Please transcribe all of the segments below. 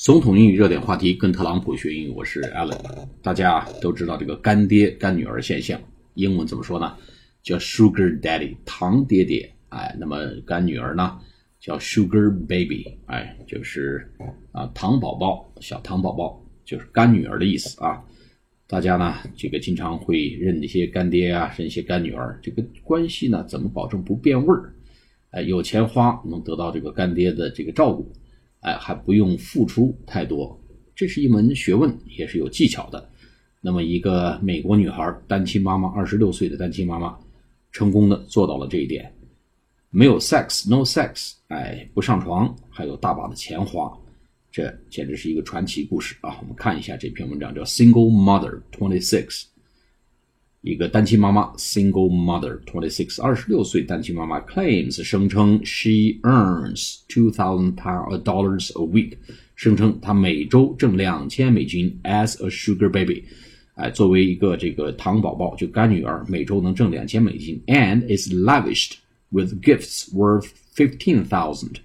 总统英语热点话题，跟特朗普学英语，我是 Alan。大家都知道这个干爹干女儿现象，英文怎么说呢？叫 Sugar Daddy，糖爹爹。哎，那么干女儿呢，叫 Sugar Baby，哎，就是啊糖宝宝，小糖宝宝，就是干女儿的意思啊。大家呢，这个经常会认一些干爹啊，认一些干女儿，这个关系呢，怎么保证不变味儿？哎，有钱花能得到这个干爹的这个照顾。哎，还不用付出太多，这是一门学问，也是有技巧的。那么，一个美国女孩，单亲妈妈，二十六岁的单亲妈妈，成功的做到了这一点，没有 sex，no sex，哎，不上床，还有大把的钱花，这简直是一个传奇故事啊！我们看一下这篇文章，叫 Single Mother Twenty Six。一个单亲妈妈，single mother，twenty six，二十六岁单亲妈妈，claims 声称 she earns two thousand pound dollars a week，声称她每周挣两千美金，as a sugar baby，哎，作为一个这个糖宝宝，就干女儿，每周能挣两千美金，and is lavished with gifts worth fifteen thousand，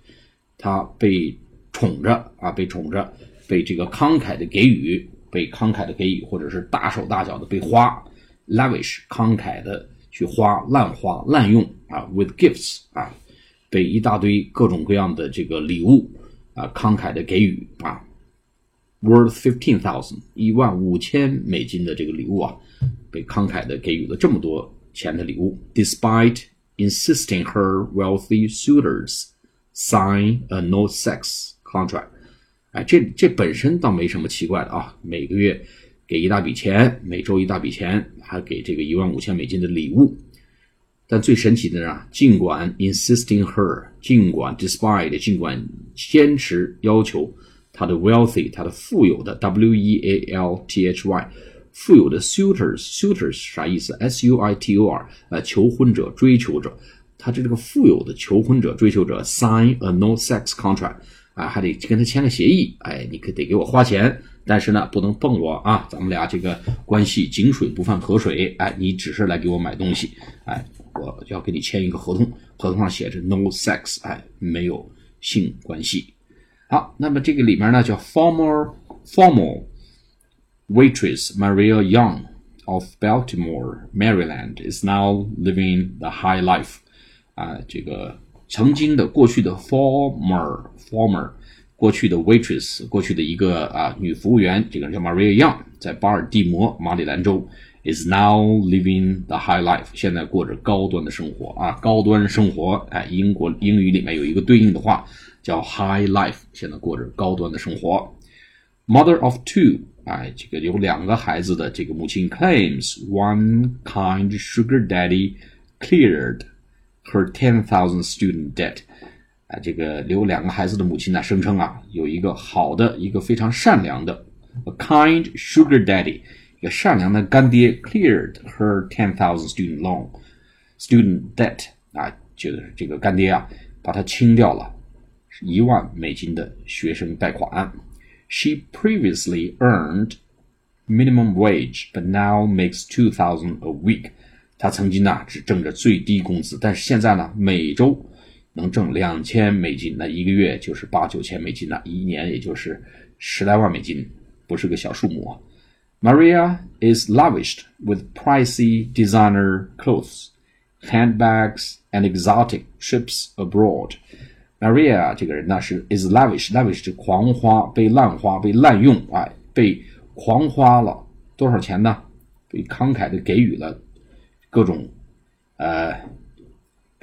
她被宠着啊，被宠着，被这个慷慨的给予，被慷慨的给予，或者是大手大脚的被花。Lavish 慷慨的去花滥花滥用啊，with gifts 啊，被一大堆各种各样的这个礼物啊慷慨的给予啊，worth fifteen thousand 一万五千美金的这个礼物啊，被慷慨的给予了这么多钱的礼物，despite insisting her wealthy suitors sign a no sex contract，哎，这这本身倒没什么奇怪的啊，每个月。给一大笔钱，每周一大笔钱，还给这个一万五千美金的礼物。但最神奇的是啊，尽管 insisting her，尽管 despite，尽管坚持要求他的 wealthy，他的富有的 w e a l t h y，富有的 suitors，suitors 啥意思？s u i t o r，呃，求婚者、追求者，他这个富有的求婚者、追求者 sign a no sex contract，啊，还得跟他签个协议，哎，你可得给我花钱。但是呢，不能碰我啊！咱们俩这个关系井水不犯河水。哎，你只是来给我买东西，哎，我要给你签一个合同，合同上写着 no sex，哎，没有性关系。好，那么这个里面呢，叫 former formal waitress Maria Young of Baltimore, Maryland is now living the high life。啊，这个曾经的过去的 former former。过去的 waitress，过去的一个啊女服务员，这个人叫 Maria Young，在巴尔的摩马里兰州，is now living the high life，现在过着高端的生活啊，高端生活，哎，英国英语里面有一个对应的话叫 high life，现在过着高端的生活。Mother of two，哎，这个有两个孩子的这个母亲 claims one kind sugar daddy cleared her ten thousand student debt。啊，这个留两个孩子的母亲呢，声称啊，有一个好的、一个非常善良的 a kind sugar daddy，一个善良的干爹，cleared her ten thousand student loan student debt 啊，就是这个干爹啊，把它清掉了一万美金的学生贷款。She previously earned minimum wage, but now makes two thousand a week。 他曾经呢只挣着最低工资，但是现在呢每周。能挣两千美金，那一个月就是八九千美金了，一年也就是十来万美金，不是个小数目。Maria is lavished with pricey designer clothes, handbags, and exotic trips abroad. Maria 这个人呢是 is lavish，lavish 是狂花，被滥花，被滥用，哎，被狂花了多少钱呢？被慷慨的给予了各种呃。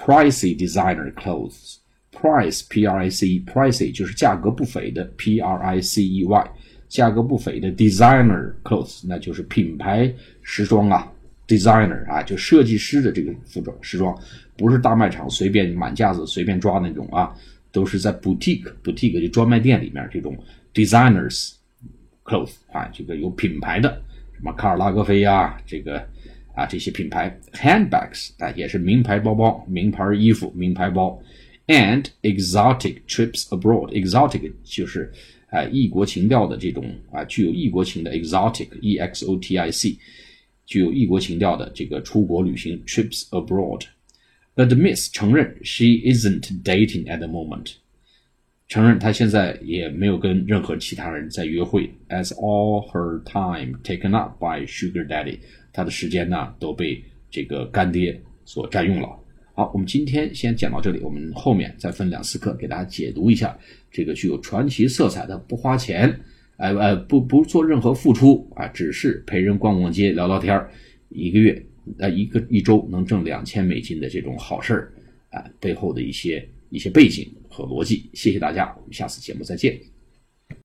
Pricey designer clothes, price P R I C E, pricey 就是价格不菲的 P R I C E Y，价格不菲的 designer clothes 那就是品牌时装啊，designer 啊就设计师的这个服装时装，不是大卖场随便满架子随便抓那种啊，都是在 boutique boutique 就专卖店里面这种 designers clothes 啊，这个有品牌的什么卡尔拉格菲呀，这个。啊，这些品牌 handbags 啊，也是名牌包包、名牌衣服、名牌包，and exotic trips abroad。exotic 就是啊异国情调的这种啊具有异国情的 exotic e x o t i c，具有异国情调的这个出国旅行 trips abroad。Admits 承认 she isn't dating at the moment。 承认她现在也没有跟任何其他人在约会，as all her time taken up by Sugar Daddy， 他的时间呢都被这个干爹所占用了。好，我们今天先讲到这里，我们后面再分两次课给大家解读一下这个具有传奇色彩的不花钱，哎哎不不做任何付出啊，只是陪人逛逛街聊聊天儿一个月呃一个一周能挣两千美金的这种好事儿啊背后的一些一些背景和逻辑。谢谢大家，我们下次节目再见。